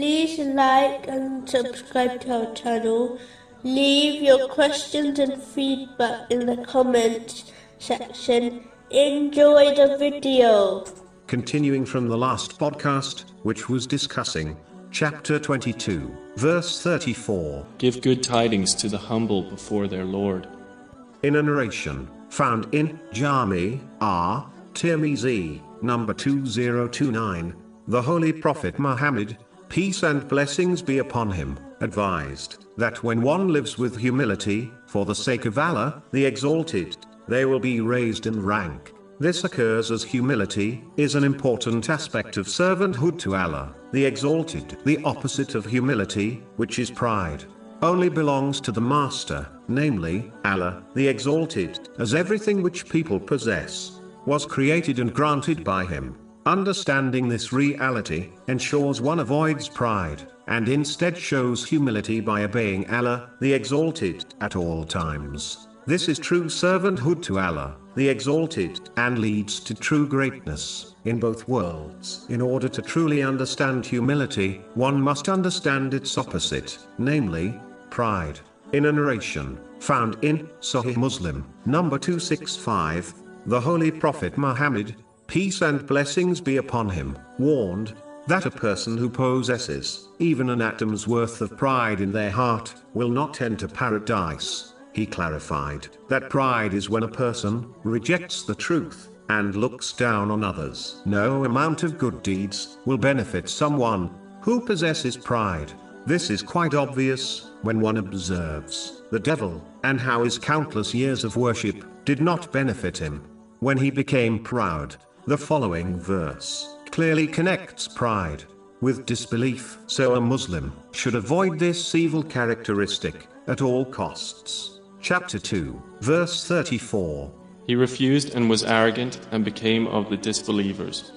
like and subscribe to our channel. Leave your questions and feedback in the comments section. Enjoy the video. Continuing from the last podcast, which was discussing chapter 22, verse 34, Give good tidings to the humble before their Lord. in a narration found in Jami R. Tirmizi, number 2029, the Holy Prophet Muhammad, peace and blessings be upon him, advised that when one lives with humility, for the sake of Allah, the Exalted, they will be raised in rank. This occurs as humility is an important aspect of servanthood to Allah, the Exalted. The opposite of humility, which is pride, only belongs to the Master, namely, Allah, the Exalted, as everything which people possess was created and granted by Him. Understanding this reality ensures one avoids pride, and instead shows humility by obeying Allah, the Exalted, at all times. This is true servanthood to Allah, the Exalted, and leads to true greatness in both worlds. In order to truly understand humility, one must understand its opposite, namely, pride. In a narration found in Sahih Muslim, number 265, the Holy Prophet Muhammad, peace and blessings be upon him, warned that a person who possesses even an atom's worth of pride in their heart will not enter paradise. He clarified that pride is when a person rejects the truth and looks down on others. No amount of good deeds will benefit someone who possesses pride. This is quite obvious when one observes the devil and how his countless years of worship did not benefit him. When he became proud, the following verse clearly connects pride with disbelief. So a Muslim should avoid this evil characteristic at all costs. Chapter 2, verse 34. He refused and was arrogant and became of the disbelievers.